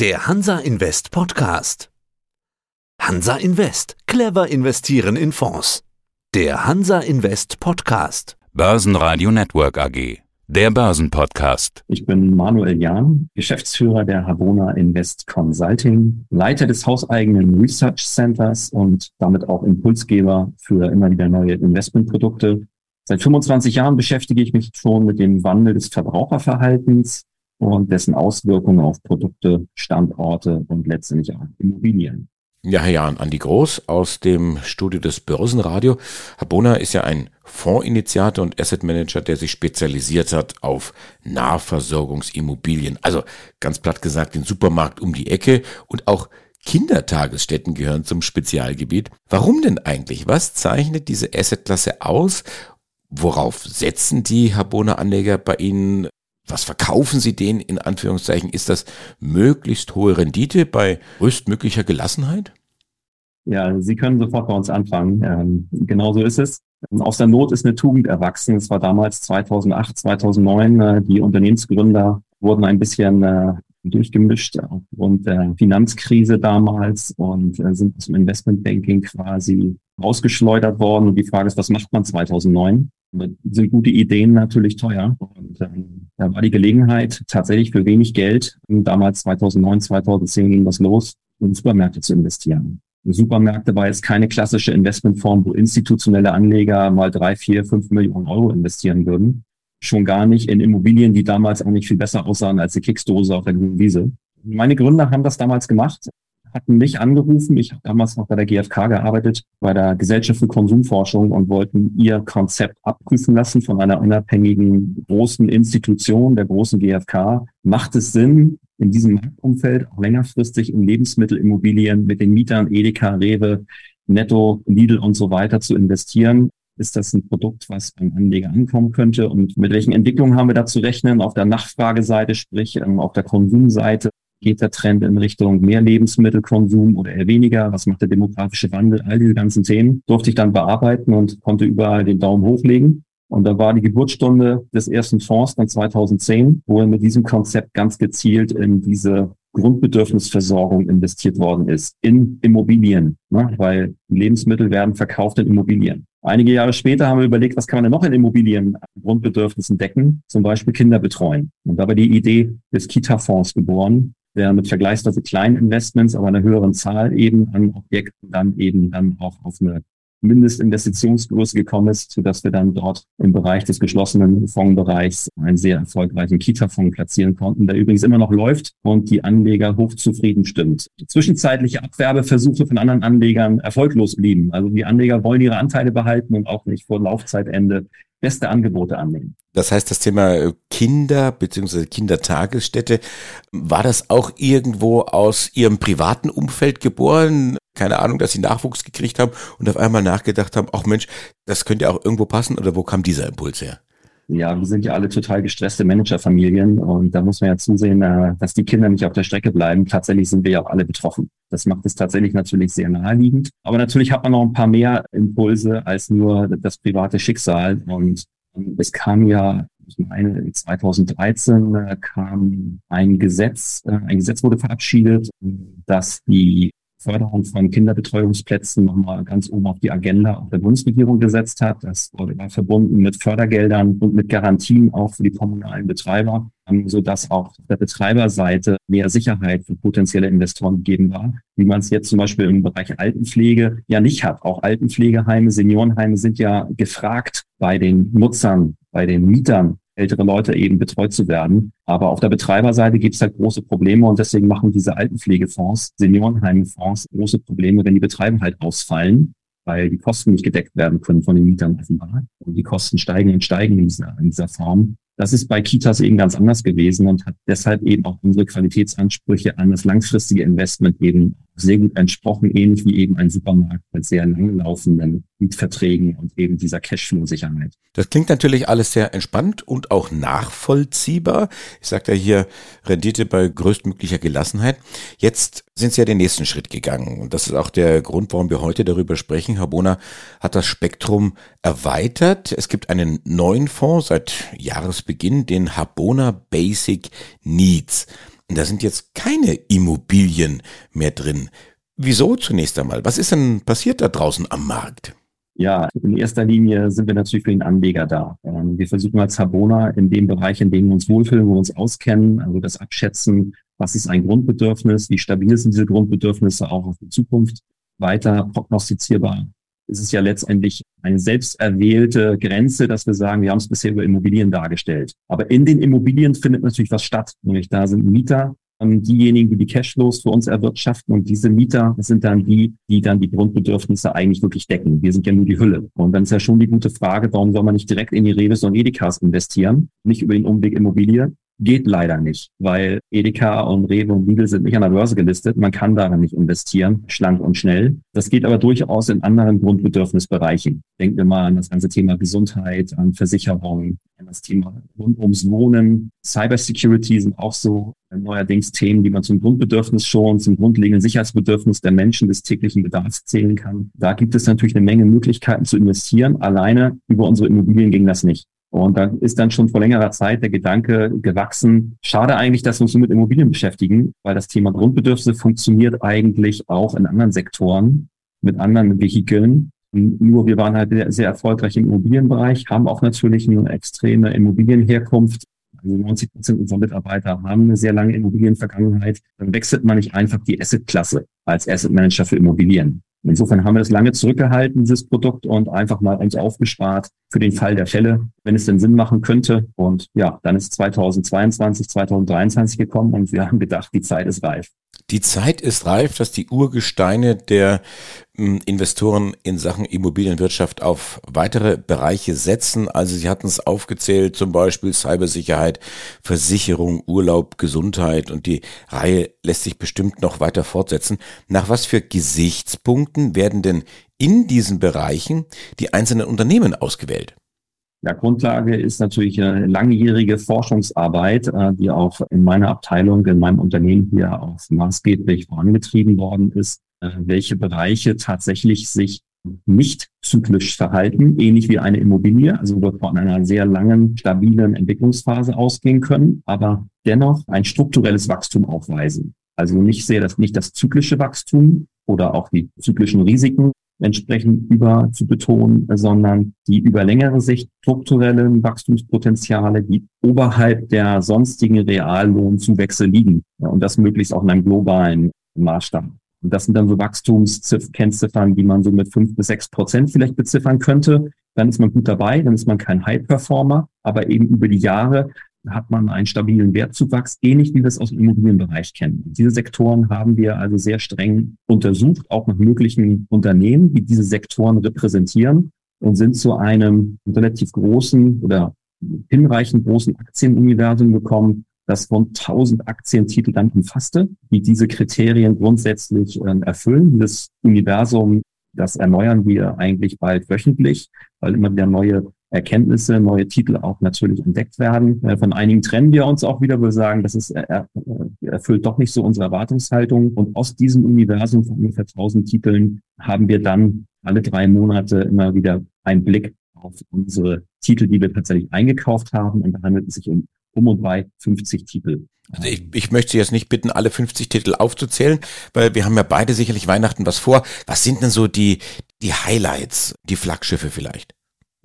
Der Hansa Invest Podcast. Hansa Invest. Clever investieren in Fonds. Der Hansa Invest Podcast. Börsenradio Network AG. Der Börsenpodcast. Ich bin Manuel Jahn, Geschäftsführer der Habona Invest Consulting, Leiter des hauseigenen Research Centers und damit auch Impulsgeber für immer wieder neue Investmentprodukte. Seit 25 Jahren beschäftige ich mich schon mit dem Wandel des Verbraucherverhaltens und dessen Auswirkungen auf Produkte, Standorte und letztendlich auch Immobilien. Ja, Herr Jan, Andi Groß aus dem Studio des Börsenradio. Herr Bonner ist ja ein Fondsinitiator und Asset Manager, der sich spezialisiert hat auf Nahversorgungsimmobilien. Also ganz platt gesagt, den Supermarkt um die Ecke und auch Kindertagesstätten gehören zum Spezialgebiet. Warum denn eigentlich? Was zeichnet diese Assetklasse aus? Worauf setzen die Herr Bonner Anleger bei Ihnen? Was verkaufen Sie denen in Anführungszeichen? Ist das möglichst hohe Rendite bei größtmöglicher Gelassenheit? Ja, Sie können sofort bei uns anfangen. Ähm, genau so ist es. Aus der Not ist eine Tugend erwachsen. Es war damals 2008, 2009. Äh, die Unternehmensgründer wurden ein bisschen äh, durchgemischt aufgrund der Finanzkrise damals und äh, sind aus dem Investmentbanking quasi rausgeschleudert worden. Und die Frage ist, was macht man 2009? Sind gute Ideen natürlich teuer. Und ähm, da war die Gelegenheit, tatsächlich für wenig Geld, damals 2009, 2010 ging das los, in Supermärkte zu investieren. Supermärkte war jetzt keine klassische Investmentform, wo institutionelle Anleger mal drei, vier, fünf Millionen Euro investieren würden. Schon gar nicht in Immobilien, die damals nicht viel besser aussahen als die Keksdose auf der grünen Wiese. Meine Gründer haben das damals gemacht hatten mich angerufen. Ich habe damals noch bei der GfK gearbeitet, bei der Gesellschaft für Konsumforschung und wollten ihr Konzept abprüfen lassen von einer unabhängigen großen Institution, der großen GfK. Macht es Sinn, in diesem Marktumfeld auch längerfristig in Lebensmittelimmobilien mit den Mietern Edeka, Rewe, Netto, Lidl und so weiter zu investieren? Ist das ein Produkt, was beim Anleger ankommen könnte? Und mit welchen Entwicklungen haben wir da zu rechnen? Auf der Nachfrageseite, sprich ähm, auf der Konsumseite, Geht der Trend in Richtung mehr Lebensmittelkonsum oder eher weniger? Was macht der demografische Wandel? All diese ganzen Themen durfte ich dann bearbeiten und konnte überall den Daumen hochlegen. Und da war die Geburtsstunde des ersten Fonds dann 2010, wo er mit diesem Konzept ganz gezielt in diese Grundbedürfnisversorgung investiert worden ist, in Immobilien, ne? weil Lebensmittel werden verkauft in Immobilien. Einige Jahre später haben wir überlegt, was kann man denn noch in Immobilien Grundbedürfnissen decken, zum Beispiel Kinder betreuen. Und da war die Idee des Kita-Fonds geboren, der mit vergleichsweise kleinen Investments, aber einer höheren Zahl eben an Objekten dann eben dann auch auf eine Mindestinvestitionsgröße gekommen ist, sodass wir dann dort im Bereich des geschlossenen Fondsbereichs einen sehr erfolgreichen Kita-Fonds platzieren konnten, der übrigens immer noch läuft und die Anleger hochzufrieden stimmt. Zwischenzeitliche Abwerbeversuche von anderen Anlegern erfolglos blieben. Also die Anleger wollen ihre Anteile behalten und auch nicht vor Laufzeitende beste Angebote annehmen. Das heißt, das Thema Kinder bzw. Kindertagesstätte, war das auch irgendwo aus Ihrem privaten Umfeld geboren? Keine Ahnung, dass Sie Nachwuchs gekriegt haben und auf einmal nachgedacht haben, ach Mensch, das könnte ja auch irgendwo passen oder wo kam dieser Impuls her? Ja, wir sind ja alle total gestresste Managerfamilien und da muss man ja zusehen, äh, dass die Kinder nicht auf der Strecke bleiben. Tatsächlich sind wir ja auch alle betroffen. Das macht es tatsächlich natürlich sehr naheliegend. Aber natürlich hat man noch ein paar mehr Impulse als nur das private Schicksal. Und es kam ja, ich meine, 2013 äh, kam ein Gesetz, äh, ein Gesetz wurde verabschiedet, dass die Förderung von Kinderbetreuungsplätzen nochmal ganz oben auf die Agenda auch der Bundesregierung gesetzt hat. Das wurde verbunden mit Fördergeldern und mit Garantien auch für die kommunalen Betreiber, ähm, so dass auch auf der Betreiberseite mehr Sicherheit für potenzielle Investoren gegeben war, wie man es jetzt zum Beispiel im Bereich Altenpflege ja nicht hat. Auch Altenpflegeheime, Seniorenheime sind ja gefragt bei den Nutzern, bei den Mietern ältere Leute eben betreut zu werden. Aber auf der Betreiberseite gibt es halt große Probleme und deswegen machen diese Altenpflegefonds, Seniorenheimfonds große Probleme, wenn die Betreiber halt ausfallen, weil die Kosten nicht gedeckt werden können von den Mietern offenbar. Und die Kosten steigen und steigen in dieser, in dieser Form. Das ist bei Kitas eben ganz anders gewesen und hat deshalb eben auch unsere Qualitätsansprüche an das langfristige Investment eben sehr gut entsprochen, ähnlich wie eben ein Supermarkt mit sehr langlaufenden Mietverträgen und eben dieser Cashflow-Sicherheit. Das klingt natürlich alles sehr entspannt und auch nachvollziehbar. Ich sagte ja hier Rendite bei größtmöglicher Gelassenheit. Jetzt sind Sie ja den nächsten Schritt gegangen und das ist auch der Grund, warum wir heute darüber sprechen. Habona hat das Spektrum erweitert. Es gibt einen neuen Fonds seit Jahresbeginn, den Habona Basic Needs. Da sind jetzt keine Immobilien mehr drin. Wieso zunächst einmal? Was ist denn passiert da draußen am Markt? Ja, in erster Linie sind wir natürlich für den Anleger da. Ähm, wir versuchen als Habona in dem Bereich, in dem wir uns wohlfühlen, wo wir uns auskennen, also das Abschätzen, was ist ein Grundbedürfnis, wie stabil sind diese Grundbedürfnisse auch auf die Zukunft, weiter prognostizierbar. Es ist ja letztendlich eine selbst erwählte Grenze, dass wir sagen, wir haben es bisher über Immobilien dargestellt. Aber in den Immobilien findet natürlich was statt. Nämlich da sind Mieter, ähm, diejenigen, die die Cashflows für uns erwirtschaften. Und diese Mieter sind dann die, die dann die Grundbedürfnisse eigentlich wirklich decken. Wir sind ja nur die Hülle. Und dann ist ja schon die gute Frage, warum soll man nicht direkt in die Reves und Edekas investieren, nicht über den Umweg Immobilie? Geht leider nicht, weil Edeka und Rewe und Lidl sind nicht an der Börse gelistet. Man kann darin nicht investieren, schlank und schnell. Das geht aber durchaus in anderen Grundbedürfnisbereichen. Denken wir mal an das ganze Thema Gesundheit, an Versicherungen, an das Thema rund ums Wohnen. Cybersecurity sind auch so neuerdings Themen, die man zum Grundbedürfnis schon, zum grundlegenden Sicherheitsbedürfnis der Menschen des täglichen Bedarfs zählen kann. Da gibt es natürlich eine Menge Möglichkeiten zu investieren. Alleine über unsere Immobilien ging das nicht. Und da ist dann schon vor längerer Zeit der Gedanke gewachsen, schade eigentlich, dass wir uns nur mit Immobilien beschäftigen, weil das Thema Grundbedürfnisse funktioniert eigentlich auch in anderen Sektoren mit anderen Vehikeln. Nur wir waren halt sehr erfolgreich im Immobilienbereich, haben auch natürlich eine extreme Immobilienherkunft. Also 90 Prozent unserer Mitarbeiter haben eine sehr lange Immobilienvergangenheit. Dann wechselt man nicht einfach die Assetklasse als Asset Manager für Immobilien. Insofern haben wir das lange zurückgehalten, dieses Produkt, und einfach mal eins aufgespart für den Fall der Fälle, wenn es denn Sinn machen könnte. Und ja, dann ist 2022, 2023 gekommen und wir haben gedacht, die Zeit ist reif. Die Zeit ist reif, dass die Urgesteine der hm, Investoren in Sachen Immobilienwirtschaft auf weitere Bereiche setzen. Also Sie hatten es aufgezählt, zum Beispiel Cybersicherheit, Versicherung, Urlaub, Gesundheit und die Reihe lässt sich bestimmt noch weiter fortsetzen. Nach was für Gesichtspunkten werden denn in diesen Bereichen die einzelnen Unternehmen ausgewählt? Ja, Grundlage ist natürlich eine langjährige Forschungsarbeit, äh, die auch in meiner Abteilung, in meinem Unternehmen hier auch maßgeblich vorangetrieben worden ist, äh, welche Bereiche tatsächlich sich nicht zyklisch verhalten, ähnlich wie eine Immobilie, also wir von einer sehr langen, stabilen Entwicklungsphase ausgehen können, aber dennoch ein strukturelles Wachstum aufweisen. Also nicht sehr das, nicht das zyklische Wachstum oder auch die zyklischen Risiken, entsprechend über zu betonen, sondern die über längere Sicht strukturellen Wachstumspotenziale, die oberhalb der sonstigen Reallohnzuwächse liegen. Ja, und das möglichst auch in einem globalen Maßstab. Und das sind dann so Wachstumskennziffern, die man so mit fünf bis sechs Prozent vielleicht beziffern könnte. Dann ist man gut dabei, dann ist man kein High-Performer, aber eben über die Jahre hat man einen stabilen Wertzuwachs, ähnlich wie wir es aus dem Immobilienbereich kennen. Diese Sektoren haben wir also sehr streng untersucht, auch nach möglichen Unternehmen, die diese Sektoren repräsentieren und sind zu einem relativ großen oder hinreichend großen Aktienuniversum gekommen, das rund 1000 Aktientitel dann umfasste, die diese Kriterien grundsätzlich äh, erfüllen. Dieses Universum, das erneuern wir eigentlich bald wöchentlich, weil immer wieder neue Erkenntnisse, neue Titel auch natürlich entdeckt werden. Äh, von einigen trennen wir uns auch wieder, wir sagen, das ist, er, erfüllt doch nicht so unsere Erwartungshaltung. Und aus diesem Universum von ungefähr 1000 Titeln haben wir dann alle drei Monate immer wieder einen Blick auf unsere Titel, die wir tatsächlich eingekauft haben. Und da handelt es sich um um und bei 50 Titel. Also ich, ich möchte jetzt nicht bitten, alle 50 Titel aufzuzählen, weil wir haben ja beide sicherlich Weihnachten was vor. Was sind denn so die, die Highlights, die Flaggschiffe vielleicht?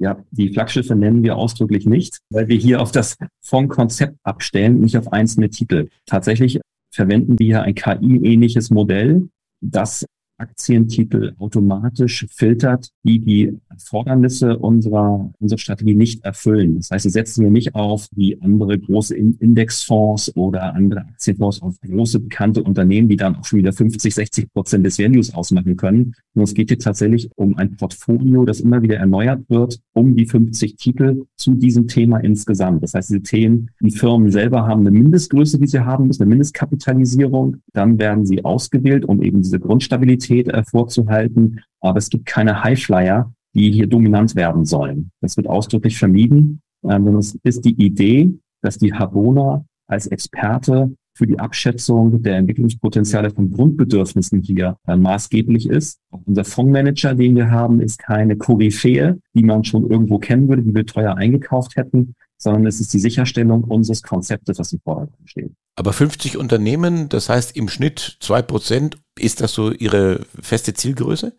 Ja, die Flaggschiffe nennen wir ausdrücklich nicht, weil wir hier auf das Fondkonzept abstellen, nicht auf einzelne Titel. Tatsächlich verwenden wir hier ein KI-ähnliches Modell, das Aktientitel automatisch filtert, die die Erfordernisse unserer, unserer Strategie nicht erfüllen. Das heißt, sie setzen hier nicht auf wie andere große Indexfonds oder andere Aktienfonds auf große bekannte Unternehmen, die dann auch schon wieder 50, 60 Prozent des Values ausmachen können. Und es geht hier tatsächlich um ein Portfolio, das immer wieder erneuert wird, um die 50 Titel zu diesem Thema insgesamt. Das heißt, diese Themen, die Firmen selber haben eine Mindestgröße, die sie haben müssen, eine Mindestkapitalisierung. Dann werden sie ausgewählt, um eben diese Grundstabilität Qualität äh, vorzuhalten. Aber es gibt keine Highflyer, die hier dominant werden sollen. Das wird ausdrücklich vermieden. Ähm, es ist die Idee, dass die Habona als Experte für die Abschätzung der Entwicklungspotenziale von Grundbedürfnissen hier äh, maßgeblich ist. Unser Fondsmanager, den wir haben, ist keine Koryphäe, die man schon irgendwo kennen würde, die wir teuer eingekauft hätten, sondern es ist die Sicherstellung unseres Konzeptes, was im Vordergrund steht. Aber 50 Unternehmen, das heißt im Schnitt zwei Prozent, ist das so Ihre feste Zielgröße?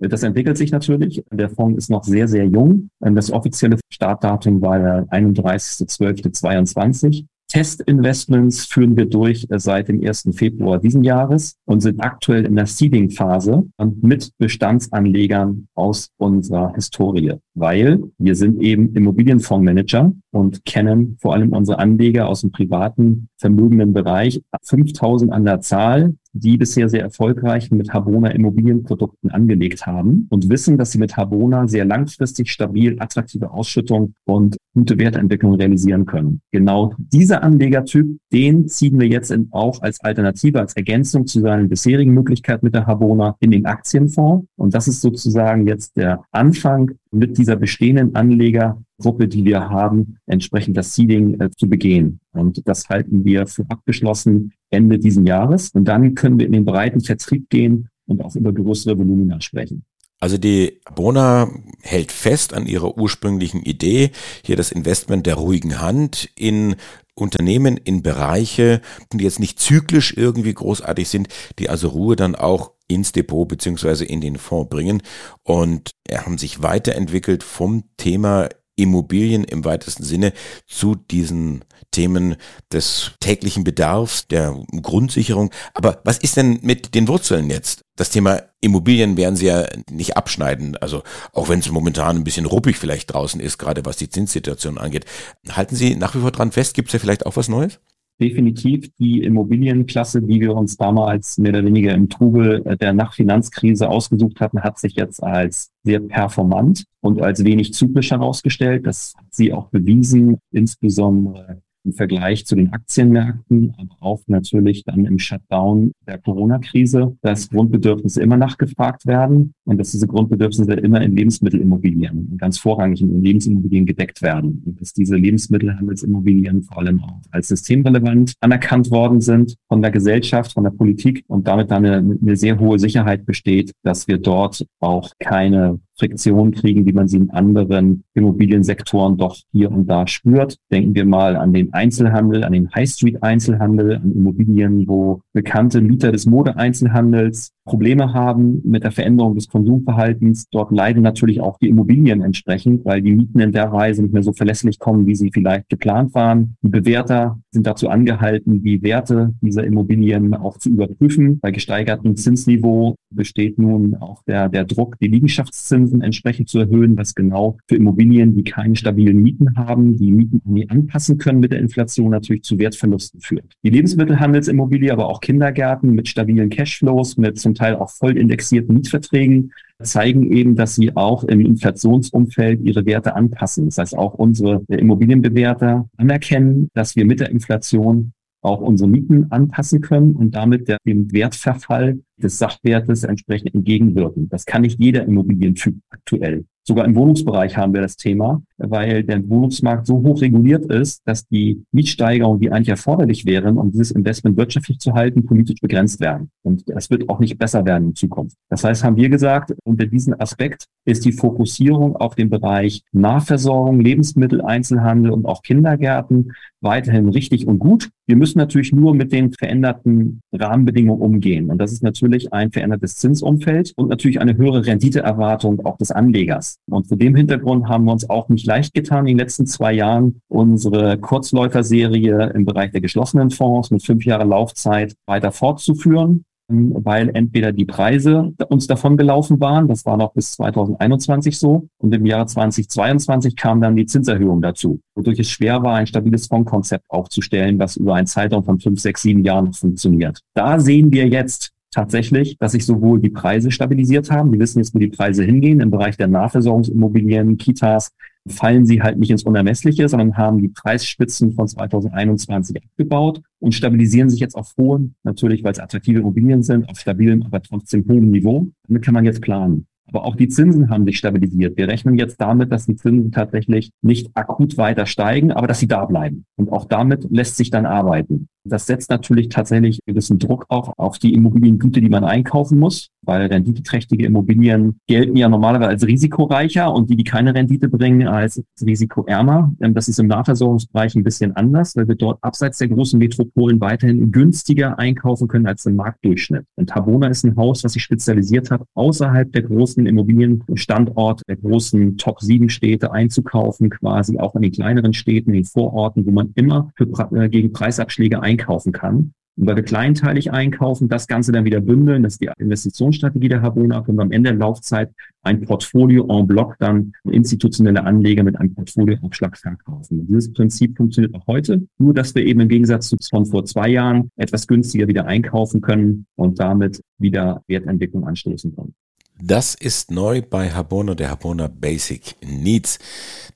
Das entwickelt sich natürlich. Der Fonds ist noch sehr, sehr jung. Das offizielle Startdatum war der 31.12.22. Testinvestments führen wir durch äh, seit dem 1. Februar diesen Jahres und sind aktuell in der Seeding-Phase mit Bestandsanlegern aus unserer Historie, weil wir sind eben Immobilienfondsmanager und kennen vor allem unsere Anleger aus dem privaten vermögenden Bereich, 5000 an der Zahl, die bisher sehr erfolgreich mit Habona Immobilienprodukten angelegt haben und wissen, dass sie mit Habona sehr langfristig stabil attraktive Ausschüttung und gute Wertentwicklung realisieren können. Genau dieser Anlegertyp, den ziehen wir jetzt auch als Alternative, als Ergänzung zu seinen bisherigen Möglichkeiten mit der Habona in den Aktienfonds. Und das ist sozusagen jetzt der Anfang mit dieser bestehenden Anlegergruppe, die wir haben, entsprechend das Seeding äh, zu begehen. Und das halten wir für abgeschlossen Ende diesen Jahres. Und dann können wir in den breiten Vertrieb gehen und auch über größere Volumina sprechen. Also die Bona hält fest an ihrer ursprünglichen Idee, hier das Investment der ruhigen Hand in Unternehmen, in Bereiche, die jetzt nicht zyklisch irgendwie großartig sind, die also Ruhe dann auch ins Depot beziehungsweise in den Fonds bringen und haben sich weiterentwickelt vom Thema Immobilien im weitesten Sinne zu diesen Themen des täglichen Bedarfs, der Grundsicherung. Aber was ist denn mit den Wurzeln jetzt? Das Thema Immobilien werden Sie ja nicht abschneiden. Also auch wenn es momentan ein bisschen ruppig vielleicht draußen ist, gerade was die Zinssituation angeht. Halten Sie nach wie vor dran fest? Gibt es ja vielleicht auch was Neues? Definitiv die Immobilienklasse, die wir uns damals mehr oder weniger im Trubel der Nachfinanzkrise ausgesucht hatten, hat sich jetzt als sehr performant und als wenig zyklisch herausgestellt. Das hat sie auch bewiesen, insbesondere im Vergleich zu den Aktienmärkten, aber auch natürlich dann im Shutdown der Corona-Krise, dass Grundbedürfnisse immer nachgefragt werden und dass diese Grundbedürfnisse immer in Lebensmittelimmobilien, ganz vorrangig in Lebensimmobilien gedeckt werden. Und dass diese Lebensmittelhandelsimmobilien vor allem auch als systemrelevant anerkannt worden sind von der Gesellschaft, von der Politik und damit dann eine, eine sehr hohe Sicherheit besteht, dass wir dort auch keine Friktion kriegen, wie man sie in anderen Immobiliensektoren doch hier und da spürt. Denken wir mal an den Einzelhandel, an den High Street Einzelhandel, an Immobilien, wo bekannte Mieter des Modeeinzelhandels Probleme haben mit der Veränderung des Konsumverhaltens. Dort leiden natürlich auch die Immobilien entsprechend, weil die Mieten in der Weise nicht mehr so verlässlich kommen, wie sie vielleicht geplant waren. Die Bewerter sind dazu angehalten, die Werte dieser Immobilien auch zu überprüfen. Bei gesteigertem Zinsniveau besteht nun auch der, der Druck, die Liegenschaftszinsen entsprechend zu erhöhen, was genau für Immobilien, die keine stabilen Mieten haben, die Mieten nie anpassen können mit der Inflation, natürlich zu Wertverlusten führt. Die Lebensmittelhandelsimmobilie, aber auch Kindergärten mit stabilen Cashflows, mit zum Teil auch voll indexierten Mietverträgen, zeigen eben, dass sie auch im Inflationsumfeld ihre Werte anpassen. Das heißt, auch unsere Immobilienbewerter anerkennen, dass wir mit der Inflation auch unsere Mieten anpassen können und damit der, dem Wertverfall des Sachwertes entsprechend entgegenwirken. Das kann nicht jeder Immobilientyp aktuell. Sogar im Wohnungsbereich haben wir das Thema, weil der Wohnungsmarkt so hoch reguliert ist, dass die Mietsteigerungen, die eigentlich erforderlich wären, um dieses Investment wirtschaftlich zu halten, politisch begrenzt werden. Und das wird auch nicht besser werden in Zukunft. Das heißt, haben wir gesagt, unter diesem Aspekt ist die Fokussierung auf den Bereich Nahversorgung, Lebensmittel, Einzelhandel und auch Kindergärten weiterhin richtig und gut. Wir müssen natürlich nur mit den veränderten Rahmenbedingungen umgehen. Und das ist natürlich ein verändertes Zinsumfeld und natürlich eine höhere Renditeerwartung auch des Anlegers. Und vor dem Hintergrund haben wir uns auch nicht leicht getan, in den letzten zwei Jahren unsere Kurzläuferserie im Bereich der geschlossenen Fonds mit fünf Jahre Laufzeit weiter fortzuführen weil entweder die Preise uns davon gelaufen waren, das war noch bis 2021 so, und im Jahr 2022 kam dann die Zinserhöhung dazu, wodurch es schwer war, ein stabiles Fondskonzept aufzustellen, was über einen Zeitraum von fünf, sechs, sieben Jahren funktioniert. Da sehen wir jetzt, tatsächlich, dass sich sowohl die Preise stabilisiert haben, wir wissen jetzt, wo die Preise hingehen, im Bereich der Nahversorgungsimmobilien, Kitas, fallen sie halt nicht ins Unermessliche, sondern haben die Preisspitzen von 2021 abgebaut und stabilisieren sich jetzt auf hohen, natürlich weil es attraktive Immobilien sind, auf stabilem, aber trotzdem hohem Niveau. Damit kann man jetzt planen. Aber auch die Zinsen haben sich stabilisiert. Wir rechnen jetzt damit, dass die Zinsen tatsächlich nicht akut weiter steigen, aber dass sie da bleiben. Und auch damit lässt sich dann arbeiten. Das setzt natürlich tatsächlich einen gewissen Druck auch auf die Immobiliengüte, die man einkaufen muss, weil renditeträchtige Immobilien gelten ja normalerweise als risikoreicher und die, die keine Rendite bringen, als risikoärmer. Ähm, das ist im Nahversorgungsbereich ein bisschen anders, weil wir dort abseits der großen Metropolen weiterhin günstiger einkaufen können als im Marktdurchschnitt. Und Tabona ist ein Haus, was sich spezialisiert hat, außerhalb der großen Immobilienstandorte, der großen Top-7-Städte einzukaufen, quasi auch in den kleineren Städten, in den Vororten, wo man immer für, äh, gegen Preisabschläge einkaufen kann. Und weil wir kleinteilig einkaufen, das Ganze dann wieder bündeln, das ist die Investitionsstrategie der Habona, können wir am Ende der Laufzeit ein Portfolio en bloc dann institutionelle Anleger mit einem Portfolioabschlag verkaufen. Und dieses Prinzip funktioniert auch heute, nur dass wir eben im Gegensatz zu von vor zwei Jahren etwas günstiger wieder einkaufen können und damit wieder Wertentwicklung anstoßen können. Das ist neu bei Habona, der Habona Basic Needs.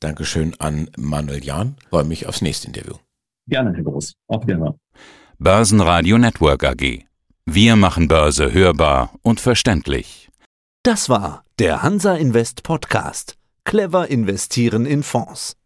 Dankeschön an Manuel Jahn. Freue mich aufs nächste Interview. Gerne, Herr Groß. Auf Wiedersehen. Börsenradio Network AG. Wir machen Börse hörbar und verständlich. Das war der Hansa Invest Podcast. Clever investieren in Fonds.